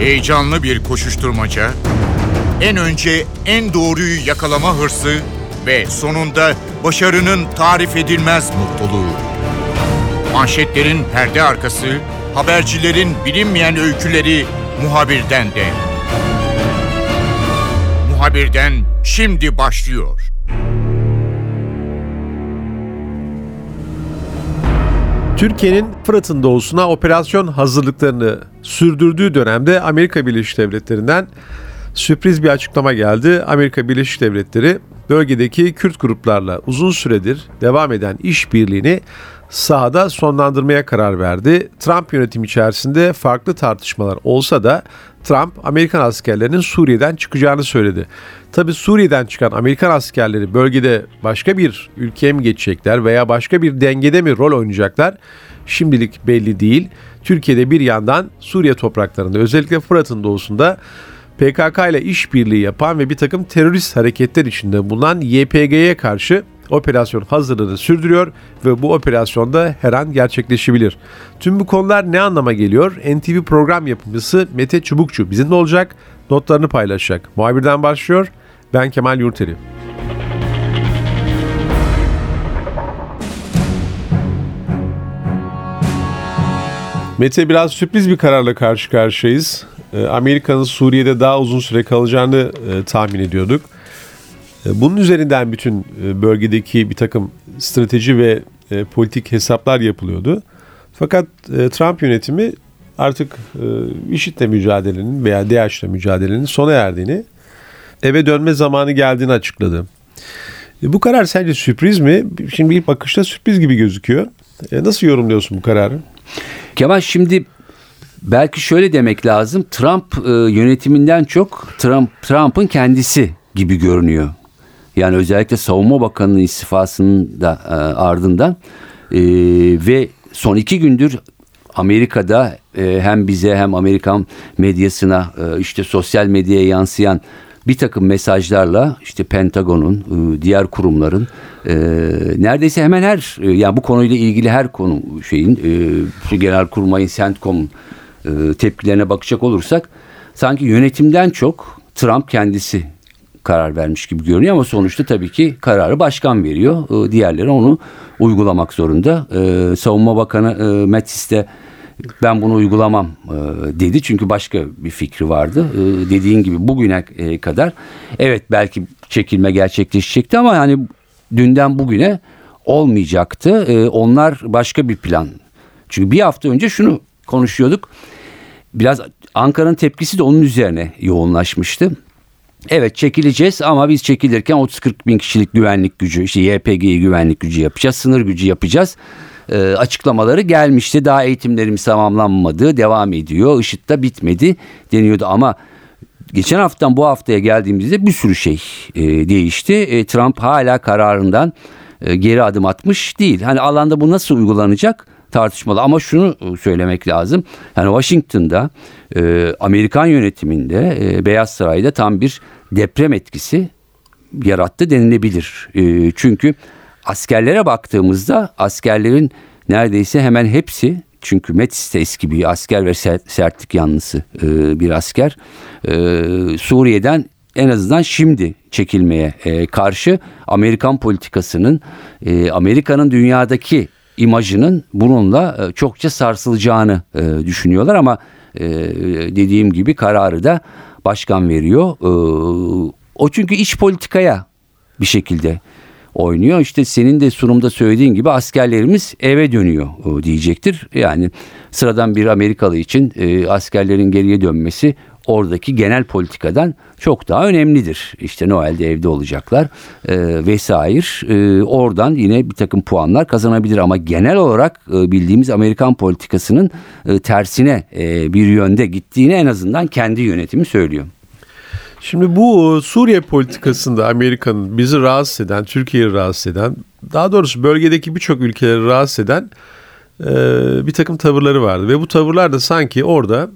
Heyecanlı bir koşuşturmaca, en önce en doğruyu yakalama hırsı ve sonunda başarının tarif edilmez mutluluğu. Manşetlerin perde arkası, habercilerin bilinmeyen öyküleri muhabirden de. Muhabirden şimdi başlıyor. Türkiye'nin Fırat'ın doğusuna operasyon hazırlıklarını sürdürdüğü dönemde Amerika Birleşik Devletleri'nden sürpriz bir açıklama geldi. Amerika Birleşik Devletleri bölgedeki Kürt gruplarla uzun süredir devam eden işbirliğini sahada sonlandırmaya karar verdi. Trump yönetimi içerisinde farklı tartışmalar olsa da Trump Amerikan askerlerinin Suriye'den çıkacağını söyledi. Tabi Suriye'den çıkan Amerikan askerleri bölgede başka bir ülkeye mi geçecekler veya başka bir dengede mi rol oynayacaklar şimdilik belli değil. Türkiye'de bir yandan Suriye topraklarında özellikle Fırat'ın doğusunda PKK ile işbirliği yapan ve bir takım terörist hareketler içinde bulunan YPG'ye karşı operasyon hazırlığını sürdürüyor ve bu operasyonda her an gerçekleşebilir. Tüm bu konular ne anlama geliyor? NTV program yapımcısı Mete Çubukçu bizimle olacak, notlarını paylaşacak. Muhabirden başlıyor, ben Kemal Yurteri. Mete biraz sürpriz bir kararla karşı karşıyayız. Ee, Amerika'nın Suriye'de daha uzun süre kalacağını e, tahmin ediyorduk. E, bunun üzerinden bütün e, bölgedeki bir takım strateji ve politik hesaplar yapılıyordu. Fakat Trump yönetimi artık IŞİD'le mücadelenin veya DAEŞ'le mücadelenin sona erdiğini, eve dönme zamanı geldiğini açıkladı. Bu karar sence sürpriz mi? Şimdi ilk bakışta sürpriz gibi gözüküyor. Nasıl yorumluyorsun bu kararı? Kemal şimdi belki şöyle demek lazım. Trump e, yönetiminden çok Trump Trump'ın kendisi gibi görünüyor. Yani özellikle savunma bakanının istifasının da e, ardından e, ve son iki gündür Amerika'da e, hem bize hem Amerikan medyasına e, işte sosyal medyaya yansıyan bir takım mesajlarla işte Pentagon'un, e, diğer kurumların e, neredeyse hemen her e, yani bu konuyla ilgili her konu şeyin genel kurmayın CENTCOM'un tepkilerine bakacak olursak sanki yönetimden çok Trump kendisi karar vermiş gibi görünüyor ama sonuçta tabii ki kararı başkan veriyor. Diğerleri onu uygulamak zorunda. Savunma Bakanı Mattis de ben bunu uygulamam e, dedi. Çünkü başka bir fikri vardı. E, dediğin gibi bugüne e, kadar evet belki çekilme gerçekleşecekti ama yani dünden bugüne olmayacaktı. onlar başka bir plan. Çünkü bir hafta önce şunu konuşuyorduk. Biraz Ankara'nın tepkisi de onun üzerine yoğunlaşmıştı. Evet çekileceğiz ama biz çekilirken 30-40 bin kişilik güvenlik gücü, işte YPG'yi güvenlik gücü yapacağız, sınır gücü yapacağız e, açıklamaları gelmişti. Daha eğitimlerimiz tamamlanmadı, devam ediyor. IŞİD de bitmedi deniyordu ama geçen haftadan bu haftaya geldiğimizde bir sürü şey e, değişti. E, Trump hala kararından geri adım atmış değil. Hani alanda bu nasıl uygulanacak? tartışmalı ama şunu söylemek lazım. Yani Washington'da Amerikan yönetiminde Beyaz Saray'da tam bir deprem etkisi yarattı denilebilir. Çünkü askerlere baktığımızda askerlerin neredeyse hemen hepsi çünkü Metis de eski bir asker ve sertlik yanlısı e, bir asker. E, Suriye'den en azından şimdi çekilmeye e, karşı Amerikan politikasının Amerika'nın dünyadaki imajının bununla çokça sarsılacağını düşünüyorlar ama dediğim gibi kararı da başkan veriyor. o çünkü iç politikaya bir şekilde oynuyor. İşte senin de sunumda söylediğin gibi askerlerimiz eve dönüyor e, diyecektir. Yani sıradan bir Amerikalı için e, askerlerin geriye dönmesi oradaki genel politikadan çok daha önemlidir. İşte Noel'de evde olacaklar e, vesaire. E, oradan yine bir takım puanlar kazanabilir ama genel olarak e, bildiğimiz Amerikan politikasının e, tersine e, bir yönde gittiğini en azından kendi yönetimi söylüyor. Şimdi bu e, Suriye politikasında Amerika'nın bizi rahatsız eden, Türkiye'yi rahatsız eden, daha doğrusu bölgedeki birçok ülkeleri rahatsız eden e, bir takım tavırları vardı. Ve bu tavırlar da sanki orada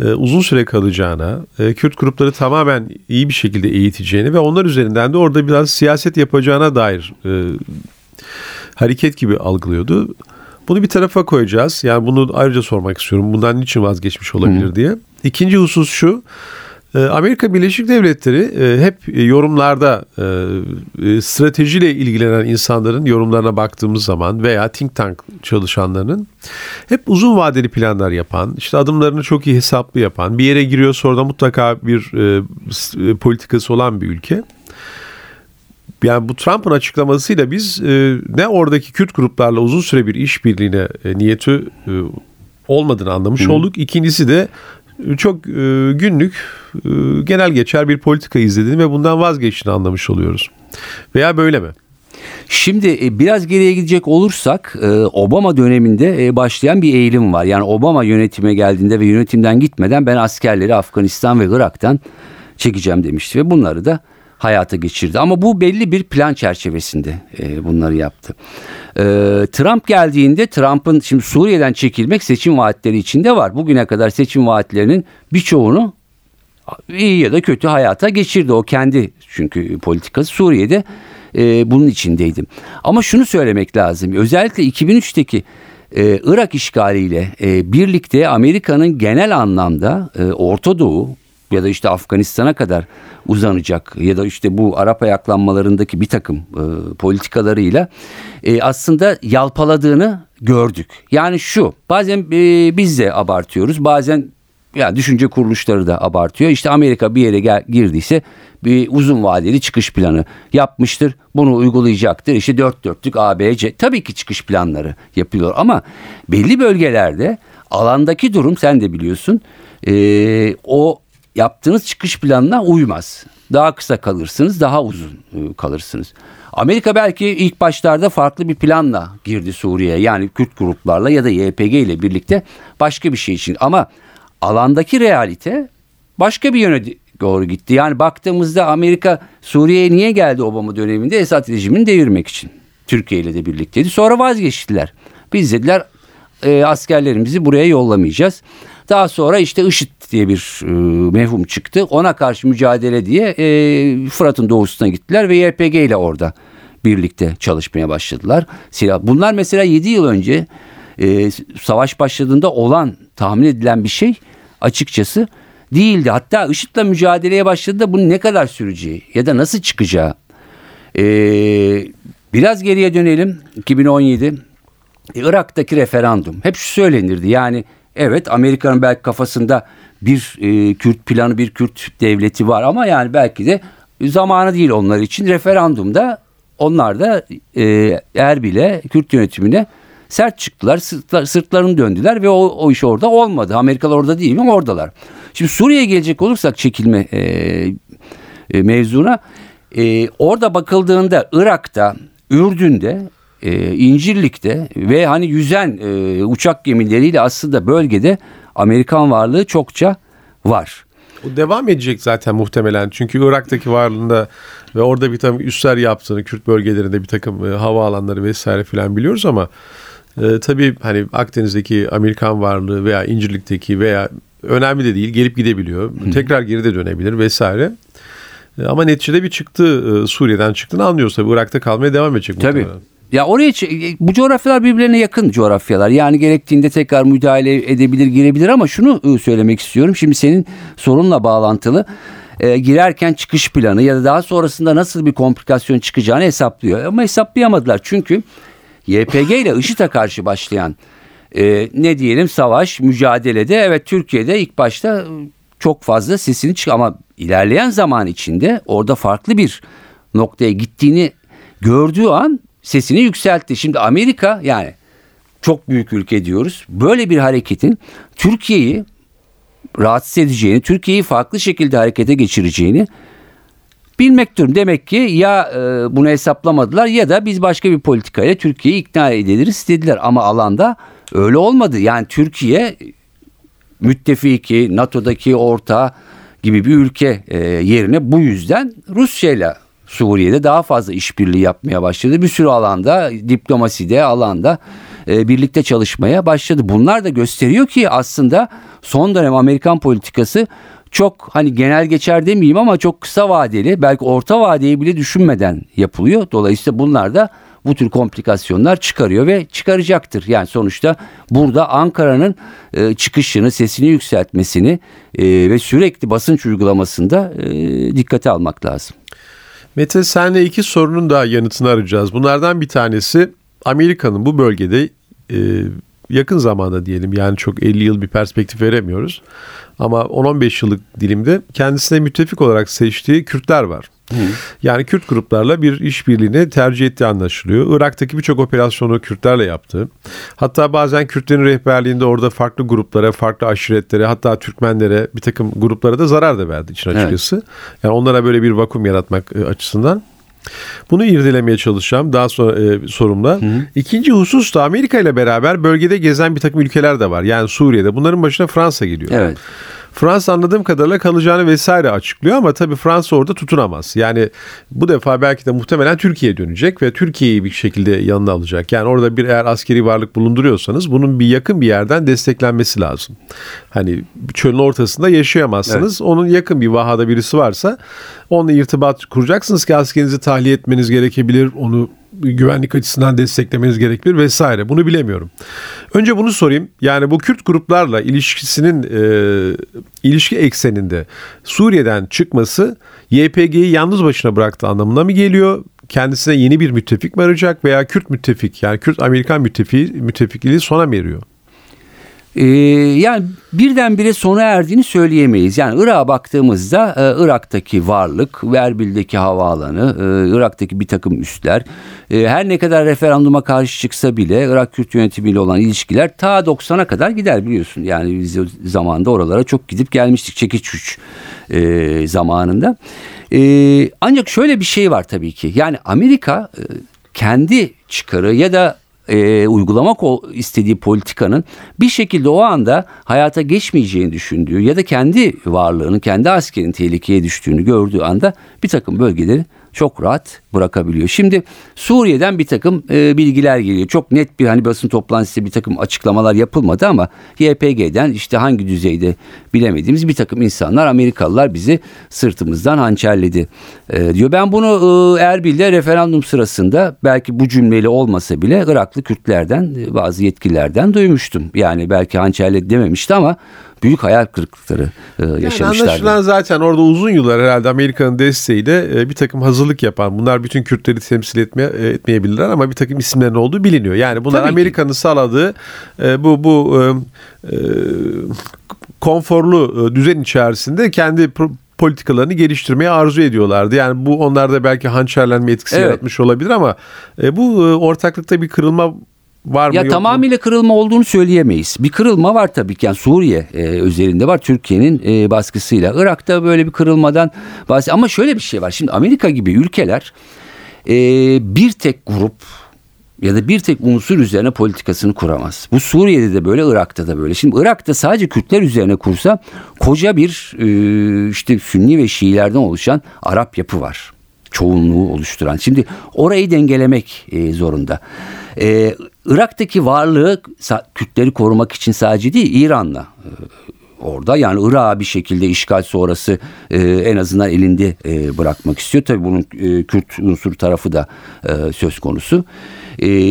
e, uzun süre kalacağına, Kürt grupları tamamen iyi bir şekilde eğiteceğini ve onlar üzerinden de orada biraz siyaset yapacağına dair hareket gibi algılıyordu. Bunu bir tarafa koyacağız. Yani bunu ayrıca sormak istiyorum. Bundan niçin vazgeçmiş olabilir diye. İkinci husus şu. E, Amerika Birleşik Devletleri e, hep yorumlarda e, e, stratejiyle ilgilenen insanların yorumlarına baktığımız zaman veya think tank çalışanlarının hep uzun vadeli planlar yapan, işte adımlarını çok iyi hesaplı yapan, bir yere giriyorsa orada mutlaka bir politikası olan bir ülke. Yani bu Trump'ın açıklamasıyla biz ne oradaki Kürt gruplarla uzun süre bir işbirliğine niyeti olmadığını anlamış olduk. İkincisi de çok e, günlük e, genel geçer bir politika izlediğini ve bundan vazgeçtiğini anlamış oluyoruz. Veya böyle mi? Şimdi e, biraz geriye gidecek olursak Obama döneminde başlayan bir eğilim var. Yani Obama yönetime geldiğinde ve yönetimden gitmeden ben askerleri Afganistan ve Irak'tan çekeceğim demişti ve bunları da hayata geçirdi. Ama bu belli bir plan çerçevesinde e, bunları yaptı. E, Trump geldiğinde Trump'ın şimdi Suriye'den çekilmek seçim vaatleri içinde var. Bugüne kadar seçim vaatlerinin birçoğunu iyi ya da kötü hayata geçirdi o kendi çünkü politikası Suriye'de e, bunun içindeydim. Ama şunu söylemek lazım özellikle 2003'teki e, Irak işgaliyle birlikte Amerika'nın genel anlamda Orta Doğu ya da işte Afganistan'a kadar uzanacak ya da işte bu Arap ayaklanmalarındaki bir takım e, politikalarıyla e, aslında yalpaladığını gördük. Yani şu bazen e, biz de abartıyoruz bazen yani düşünce kuruluşları da abartıyor. İşte Amerika bir yere gel- girdiyse bir uzun vadeli çıkış planı yapmıştır. Bunu uygulayacaktır. İşte dört dörtlük ABC tabii ki çıkış planları yapıyor ama belli bölgelerde alandaki durum sen de biliyorsun ee, o yaptığınız çıkış planına uymaz. Daha kısa kalırsınız, daha uzun e, kalırsınız. Amerika belki ilk başlarda farklı bir planla girdi Suriye'ye. Yani Kürt gruplarla ya da YPG ile birlikte başka bir şey için. Ama alandaki realite başka bir yöne doğru gitti. Yani baktığımızda Amerika Suriye'ye niye geldi Obama döneminde? Esad rejimini devirmek için. Türkiye ile de birlikteydi. Sonra vazgeçtiler. Biz dediler e, askerlerimizi buraya yollamayacağız. Daha sonra işte IŞİD diye bir e, mevhum çıktı. Ona karşı mücadele diye e, Fırat'ın doğusuna gittiler ve YPG ile orada birlikte çalışmaya başladılar. Silah. Bunlar mesela 7 yıl önce e, savaş başladığında olan tahmin edilen bir şey açıkçası değildi. Hatta IŞİD'le mücadeleye başladığında bunun ne kadar süreceği ya da nasıl çıkacağı. E, biraz geriye dönelim 2017 Irak'taki referandum hep şu söylenirdi yani evet Amerika'nın belki kafasında bir e, Kürt planı bir Kürt devleti var ama yani belki de zamanı değil onlar için. Referandumda onlar da e, Erbil'e Kürt yönetimine sert çıktılar sırtlar, sırtlarını döndüler ve o, o iş orada olmadı. Amerikalılar orada değil mi? Oradalar. Şimdi Suriye'ye gelecek olursak çekilme e, e, mevzuna e, orada bakıldığında Irak'ta Ürdün'de e, İncirlik'te ve hani yüzen e, uçak gemileriyle aslında bölgede Amerikan varlığı çokça var. O devam edecek zaten muhtemelen. Çünkü Irak'taki varlığında ve orada bir takım üsler yaptığını, Kürt bölgelerinde bir takım e, havaalanları vesaire filan biliyoruz ama e, tabii hani Akdeniz'deki Amerikan varlığı veya İncirlik'teki veya önemli de değil gelip gidebiliyor. Tekrar geri de dönebilir vesaire. E, ama neticede bir çıktı e, Suriye'den çıktığını anlıyoruz tabii. Irak'ta kalmaya devam edecek Tabii. muhtemelen. Ya oraya ç- bu coğrafyalar birbirlerine yakın coğrafyalar. Yani gerektiğinde tekrar müdahale edebilir, girebilir ama şunu ıı, söylemek istiyorum. Şimdi senin sorunla bağlantılı e, girerken çıkış planı ya da daha sonrasında nasıl bir komplikasyon çıkacağını hesaplıyor. Ama hesaplayamadılar çünkü YPG ile IŞİD'e karşı başlayan e, ne diyelim savaş, mücadelede evet Türkiye'de ilk başta ıı, çok fazla sesini çık ama ilerleyen zaman içinde orada farklı bir noktaya gittiğini gördüğü an sesini yükseltti. Şimdi Amerika yani çok büyük ülke diyoruz. Böyle bir hareketin Türkiye'yi rahatsız edeceğini, Türkiye'yi farklı şekilde harekete geçireceğini bilmek durum. Demek ki ya e, bunu hesaplamadılar ya da biz başka bir politikayla Türkiye'yi ikna ediliriz dediler. Ama alanda öyle olmadı. Yani Türkiye müttefiki, NATO'daki ortağı gibi bir ülke e, yerine bu yüzden Rusya'yla Suriye'de daha fazla işbirliği yapmaya başladı. Bir sürü alanda, diplomaside, alanda e, birlikte çalışmaya başladı. Bunlar da gösteriyor ki aslında son dönem Amerikan politikası çok hani genel geçer demeyeyim ama çok kısa vadeli belki orta vadeyi bile düşünmeden yapılıyor. Dolayısıyla bunlar da bu tür komplikasyonlar çıkarıyor ve çıkaracaktır. Yani sonuçta burada Ankara'nın e, çıkışını, sesini yükseltmesini e, ve sürekli basınç uygulamasında e, dikkate almak lazım. Mete senle iki sorunun daha yanıtını arayacağız. Bunlardan bir tanesi Amerika'nın bu bölgede e, yakın zamanda diyelim yani çok 50 yıl bir perspektif veremiyoruz. Ama 10-15 yıllık dilimde kendisine müttefik olarak seçtiği Kürtler var. Yani Kürt gruplarla bir işbirliğini tercih ettiği anlaşılıyor. Irak'taki birçok operasyonu Kürtlerle yaptı. Hatta bazen Kürtlerin rehberliğinde orada farklı gruplara, farklı aşiretlere hatta Türkmenlere bir takım gruplara da zarar da verdi için açıkçası. Evet. Yani onlara böyle bir vakum yaratmak e, açısından. Bunu irdelemeye çalışacağım daha sonra e, sorumla. Hı hı. İkinci husus da Amerika ile beraber bölgede gezen bir takım ülkeler de var. Yani Suriye'de. Bunların başına Fransa geliyor. Evet. Fransa anladığım kadarıyla kalacağını vesaire açıklıyor ama tabii Fransa orada tutunamaz. Yani bu defa belki de muhtemelen Türkiye dönecek ve Türkiye'yi bir şekilde yanına alacak. Yani orada bir eğer askeri varlık bulunduruyorsanız bunun bir yakın bir yerden desteklenmesi lazım. Hani çölün ortasında yaşayamazsınız. Evet. Onun yakın bir vahada birisi varsa onunla irtibat kuracaksınız ki askerinizi tahliye etmeniz gerekebilir. Onu güvenlik açısından desteklemeniz gerekebilir vesaire. Bunu bilemiyorum. Önce bunu sorayım. Yani bu Kürt gruplarla ilişkisinin e, ilişki ekseninde Suriye'den çıkması YPG'yi yalnız başına bıraktı anlamına mı geliyor? Kendisine yeni bir müttefik mi arayacak veya Kürt müttefik yani Kürt Amerikan müttefiği, müttefikliği sona mı eriyor? Ee, yani birdenbire sona erdiğini söyleyemeyiz. Yani Irak'a baktığımızda e, Irak'taki varlık, Erbil'deki havaalanı, e, Irak'taki bir takım üsler, e, her ne kadar referanduma karşı çıksa bile Irak Kürt yönetimiyle olan ilişkiler ta 90'a kadar gider biliyorsun. Yani biz zamanda oralara çok gidip gelmiştik çekiç güç e, zamanında. E, ancak şöyle bir şey var tabii ki. Yani Amerika e, kendi çıkarı ya da e, uygulamak istediği politikanın bir şekilde o anda hayata geçmeyeceğini düşündüğü ya da kendi varlığını, kendi askerin tehlikeye düştüğünü gördüğü anda bir takım bölgeleri çok rahat bırakabiliyor. Şimdi Suriye'den bir takım e, bilgiler geliyor. Çok net bir hani basın toplantısı bir takım açıklamalar yapılmadı ama YPG'den işte hangi düzeyde bilemediğimiz bir takım insanlar Amerikalılar bizi sırtımızdan hançerledi e, diyor. Ben bunu e, Erbil'de referandum sırasında belki bu cümleyle olmasa bile Iraklı Kürtlerden e, bazı yetkililerden duymuştum. Yani belki hançerledi dememişti ama büyük hayal kırıklıkları e, yaşamışlar. Yani anlaşılan zaten orada uzun yıllar herhalde Amerika'nın desteğiyle e, bir takım hazırlık yapan bunlar bütün Kürtleri temsil etme, e, etmeyebilirler ama bir takım isimlerin olduğu biliniyor. Yani bunlar Amerika'nın sağladığı e, bu bu e, e, konforlu e, düzen içerisinde kendi politikalarını geliştirmeye arzu ediyorlardı. Yani bu onlarda belki hançerlenme etkisi evet. yaratmış olabilir ama e, bu e, ortaklıkta bir kırılma var mı ya yok tamamıyla mu? kırılma olduğunu söyleyemeyiz. Bir kırılma var tabii ki. Yani Suriye e, üzerinde var Türkiye'nin e, baskısıyla. Irak'ta böyle bir kırılmadan bahsediyor. Ama şöyle bir şey var. Şimdi Amerika gibi ülkeler e, bir tek grup ya da bir tek unsur üzerine politikasını kuramaz. Bu Suriye'de de böyle, Irak'ta da böyle. Şimdi Irak'ta sadece Kürtler üzerine kursa koca bir e, işte Sünni ve Şiilerden oluşan Arap yapı var. Çoğunluğu oluşturan. Şimdi orayı dengelemek e, zorunda. E, Irak'taki varlığı Kürtleri korumak için sadece değil İran'la e, orada. Yani Irak'ı bir şekilde işgal sonrası e, en azından elinde e, bırakmak istiyor. Tabii bunun e, Kürt unsur tarafı da e, söz konusu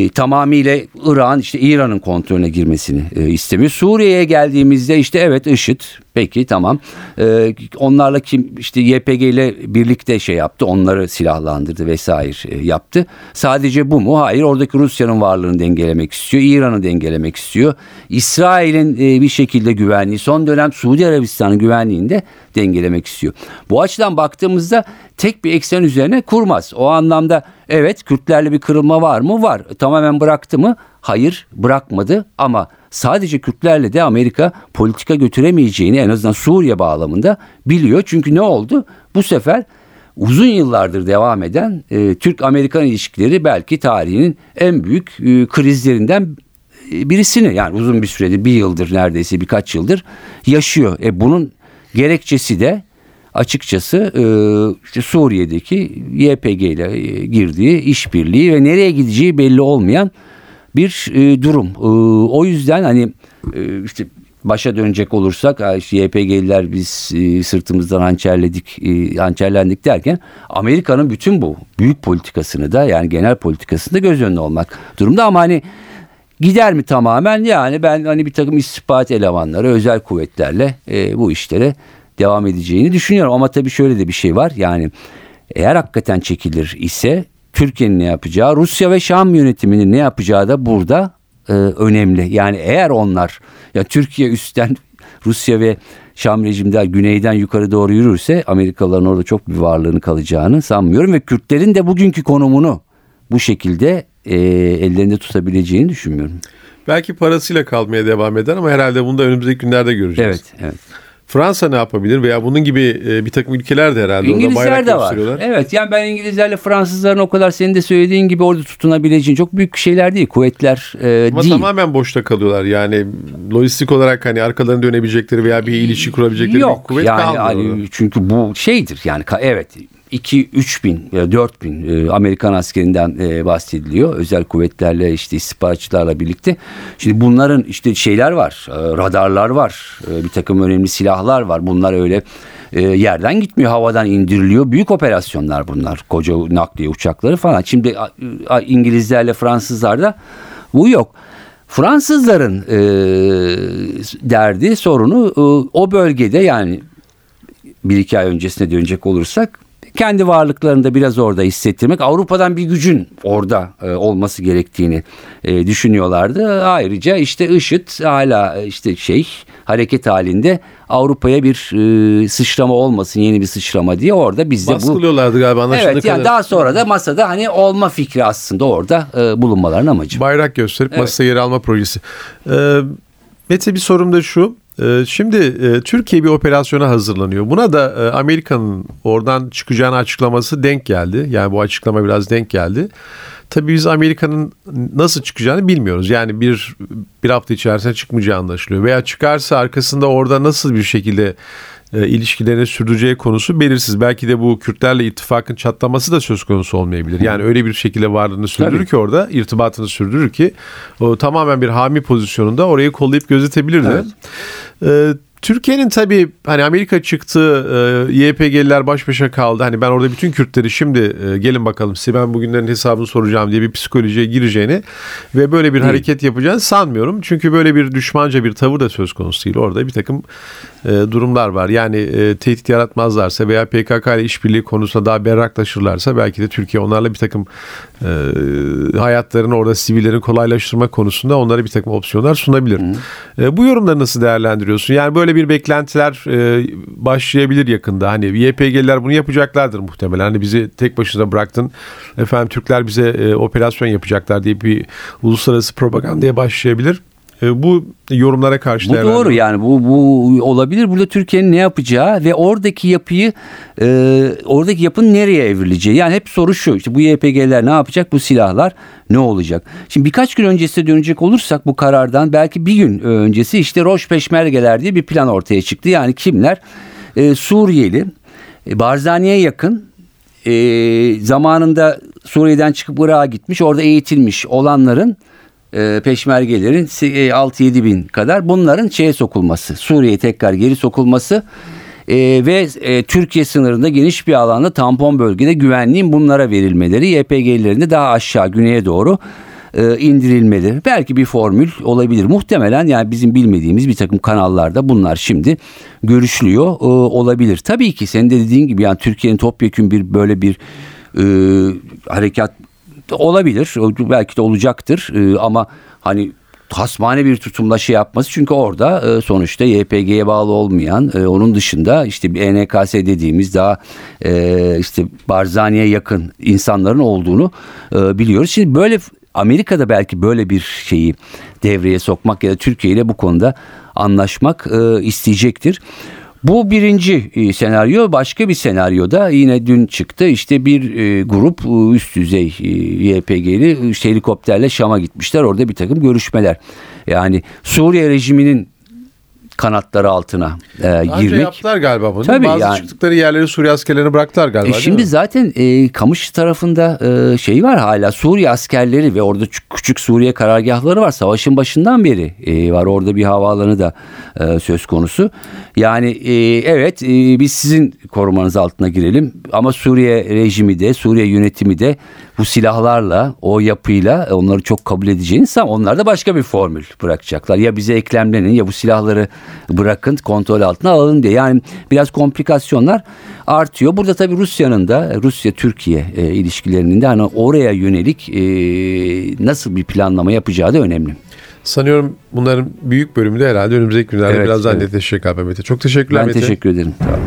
tamamıyla Irak'ın işte İran'ın kontrolüne girmesini e, istemiyor. Suriye'ye geldiğimizde işte evet IŞİD peki tamam e, onlarla kim işte YPG ile birlikte şey yaptı onları silahlandırdı vesaire e, yaptı. Sadece bu mu? Hayır oradaki Rusya'nın varlığını dengelemek istiyor. İran'ı dengelemek istiyor. İsrail'in e, bir şekilde güvenliği son dönem Suudi Arabistan'ın güvenliğini de dengelemek istiyor. Bu açıdan baktığımızda tek bir eksen üzerine kurmaz. O anlamda evet Kürtlerle bir kırılma var mı? Var. Tamamen bıraktı mı? Hayır bırakmadı ama sadece Kürtlerle de Amerika politika götüremeyeceğini en azından Suriye bağlamında biliyor. Çünkü ne oldu? Bu sefer uzun yıllardır devam eden e, Türk-Amerikan ilişkileri belki tarihinin en büyük e, krizlerinden e, birisini yani uzun bir süredir bir yıldır neredeyse birkaç yıldır yaşıyor. E bunun gerekçesi de açıkçası e, işte Suriye'deki YPG ile e, girdiği işbirliği ve nereye gideceği belli olmayan bir e, durum. O yüzden hani işte başa dönecek olursak "Ha işte YPG'liler biz sırtımızdan hançerledik, e, hançerlendik derken Amerika'nın bütün bu büyük politikasını da yani genel politikasını da göz önüne olmak durumda ama hani gider mi tamamen? Yani ben hani bir takım istihbarat elemanları özel kuvvetlerle e, bu işlere devam edeceğini düşünüyorum. Ama tabii şöyle de bir şey var. Yani eğer hakikaten çekilir ise Türkiye'nin ne yapacağı Rusya ve Şam yönetiminin ne yapacağı da burada e, önemli. Yani eğer onlar ya Türkiye üstten Rusya ve Şam rejimler güneyden yukarı doğru yürürse Amerikalıların orada çok bir varlığını kalacağını sanmıyorum ve Kürtlerin de bugünkü konumunu bu şekilde e, ellerinde tutabileceğini düşünmüyorum. Belki parasıyla kalmaya devam eder ama herhalde bunu da önümüzdeki günlerde göreceğiz. Evet, evet. Fransa ne yapabilir veya bunun gibi e, bir takım ülkeler de herhalde orada İngilizler de var. Evet yani ben İngilizlerle Fransızların o kadar senin de söylediğin gibi orada tutunabileceğin çok büyük şeyler değil. Kuvvetler e, Ama değil. tamamen boşta kalıyorlar. Yani lojistik olarak hani arkalarını dönebilecekleri veya bir ilişki kurabilecekleri Yok bir kuvvet yani, kalmıyor. hani orada. çünkü bu şeydir yani evet 2-3 bin, 4 bin e, Amerikan askerinden e, bahsediliyor. Özel kuvvetlerle işte istihbaratçılarla birlikte. Şimdi bunların işte şeyler var, e, radarlar var, e, bir takım önemli silahlar var. Bunlar öyle e, yerden gitmiyor, havadan indiriliyor. Büyük operasyonlar bunlar. Koca nakliye uçakları falan. Şimdi a- İngilizlerle Fransızlarda bu yok. Fransızların e, derdi, sorunu e, o bölgede yani bir iki ay öncesine dönecek olursak kendi varlıklarını da biraz orada hissettirmek Avrupa'dan bir gücün orada e, olması gerektiğini e, düşünüyorlardı. Ayrıca işte IŞİD hala e, işte şey hareket halinde Avrupa'ya bir e, sıçrama olmasın yeni bir sıçrama diye orada bizde bu Baskılıyorlardı galiba anlaşıldığı Evet yani kadar. daha sonra da masada hani olma fikri aslında orada e, bulunmaların amacı. Bayrak gösterip masaya yer alma projesi. Ee, Mete bir sorum da şu. Ee, Şimdi e, Türkiye bir operasyona hazırlanıyor. Buna da e, Amerika'nın oradan çıkacağını açıklaması denk geldi. Yani bu açıklama biraz denk geldi. Tabii biz Amerika'nın nasıl çıkacağını bilmiyoruz. Yani bir bir hafta içerisinde çıkmayacağı anlaşılıyor. Veya çıkarsa arkasında orada nasıl bir şekilde e, ilişkilerini sürdüreceği konusu belirsiz. Belki de bu Kürtlerle ittifakın çatlaması da söz konusu olmayabilir. Yani öyle bir şekilde varlığını sürdürür Tabii. ki orada irtibatını sürdürür ki o tamamen bir hami pozisyonunda orayı kollayıp gözetebilir de. Evet. Ee, Türkiye'nin tabii hani Amerika çıktı, e, YPG'liler baş başa kaldı. Hani ben orada bütün Kürtleri şimdi e, gelin bakalım size ben bugünlerin hesabını soracağım diye bir psikolojiye gireceğini ve böyle bir Değil. hareket yapacağını sanmıyorum. Çünkü böyle bir düşmanca bir tavır da söz konusu değil. Orada bir takım e, durumlar var. Yani e, tehdit yaratmazlarsa veya PKK ile işbirliği konusunda daha berraklaşırlarsa belki de Türkiye onlarla bir takım e, hayatlarını orada sivillerin kolaylaştırma konusunda onlara bir takım opsiyonlar sunabilir. E, bu yorumları nasıl değerlendiriyorsun? Yani böyle bir beklentiler e, başlayabilir yakında. Hani YPG'liler bunu yapacaklardır muhtemelen. Hani bizi tek başına bıraktın. Efendim Türkler bize e, operasyon yapacaklar diye bir uluslararası propagandaya başlayabilir. E, bu yorumlara karşı Bu doğru yani bu bu olabilir. Burada Türkiye'nin ne yapacağı ve oradaki yapıyı e, oradaki yapının nereye evrileceği. Yani hep soru şu işte bu YPG'ler ne yapacak bu silahlar ne olacak? Şimdi birkaç gün öncesine dönecek olursak bu karardan belki bir gün öncesi işte Roş Peşmergeler diye bir plan ortaya çıktı. Yani kimler? E, Suriyeli, e, Barzani'ye yakın e, zamanında Suriye'den çıkıp Irak'a gitmiş orada eğitilmiş olanların e, peşmergelerin se- e, 6-7 bin kadar bunların şeye sokulması Suriye'ye tekrar geri sokulması e, ve Türkiye sınırında geniş bir alanda tampon bölgede güvenliğin bunlara verilmeleri YPG'lerin de daha aşağı güneye doğru e, indirilmeleri belki bir formül olabilir. Muhtemelen yani bizim bilmediğimiz bir takım kanallarda bunlar şimdi görüşülüyor olabilir. Tabii ki senin de dediğin gibi yani Türkiye'nin topyekun bir böyle bir e, harekat olabilir belki de olacaktır E, ama hani hasmane bir tutumla şey yapması çünkü orada e, sonuçta YPG'ye bağlı olmayan e, onun dışında işte bir NKS dediğimiz daha e, işte Barzani'ye yakın insanların olduğunu biliyoruz. Şimdi böyle Amerika'da belki böyle bir şeyi devreye sokmak ya da Türkiye ile bu konuda anlaşmak isteyecektir. Bu birinci e, senaryo. Başka bir senaryoda yine dün çıktı. İşte bir e, grup e, üst düzey YPG'li işte helikopterle Şam'a gitmişler. Orada bir takım görüşmeler. Yani Suriye rejiminin kanatları altına e, Daha girmek. yaptılar galiba bunu. Tabii Bazı yani. çıktıkları yerleri Suriye askerlerine bıraktılar galiba. E şimdi zaten e, Kamış tarafında e, şey var hala Suriye askerleri ve orada küçük, Suriye karargahları var. Savaşın başından beri e, var orada bir havaalanı da e, söz konusu. Yani e, evet e, biz sizin korumanız altına girelim ama Suriye rejimi de Suriye yönetimi de bu silahlarla o yapıyla e, onları çok kabul edeceğini ama onlar da başka bir formül bırakacaklar. Ya bize eklemlenin ya bu silahları bırakın kontrol altına alın diye. Yani biraz komplikasyonlar artıyor. Burada tabii Rusya'nın da Rusya-Türkiye e, ilişkilerinin de hani oraya yönelik e, nasıl bir planlama yapacağı da önemli. Sanıyorum bunların büyük bölümü de herhalde önümüzdeki günlerde Evet, biraz daha evet. netleşecek galiba Mete. Çok teşekkürler Ben Mete. teşekkür ederim. Tamam.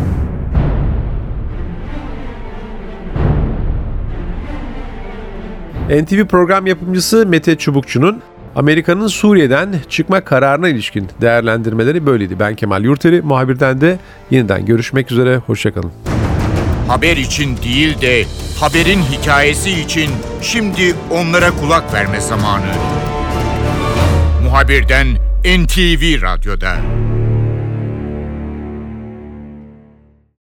NTV program yapımcısı Mete Çubukçu'nun Amerika'nın Suriye'den çıkma kararına ilişkin değerlendirmeleri böyleydi. Ben Kemal Yurteri, muhabirden de yeniden görüşmek üzere, hoşçakalın. Haber için değil de haberin hikayesi için şimdi onlara kulak verme zamanı. Muhabirden NTV Radyo'da.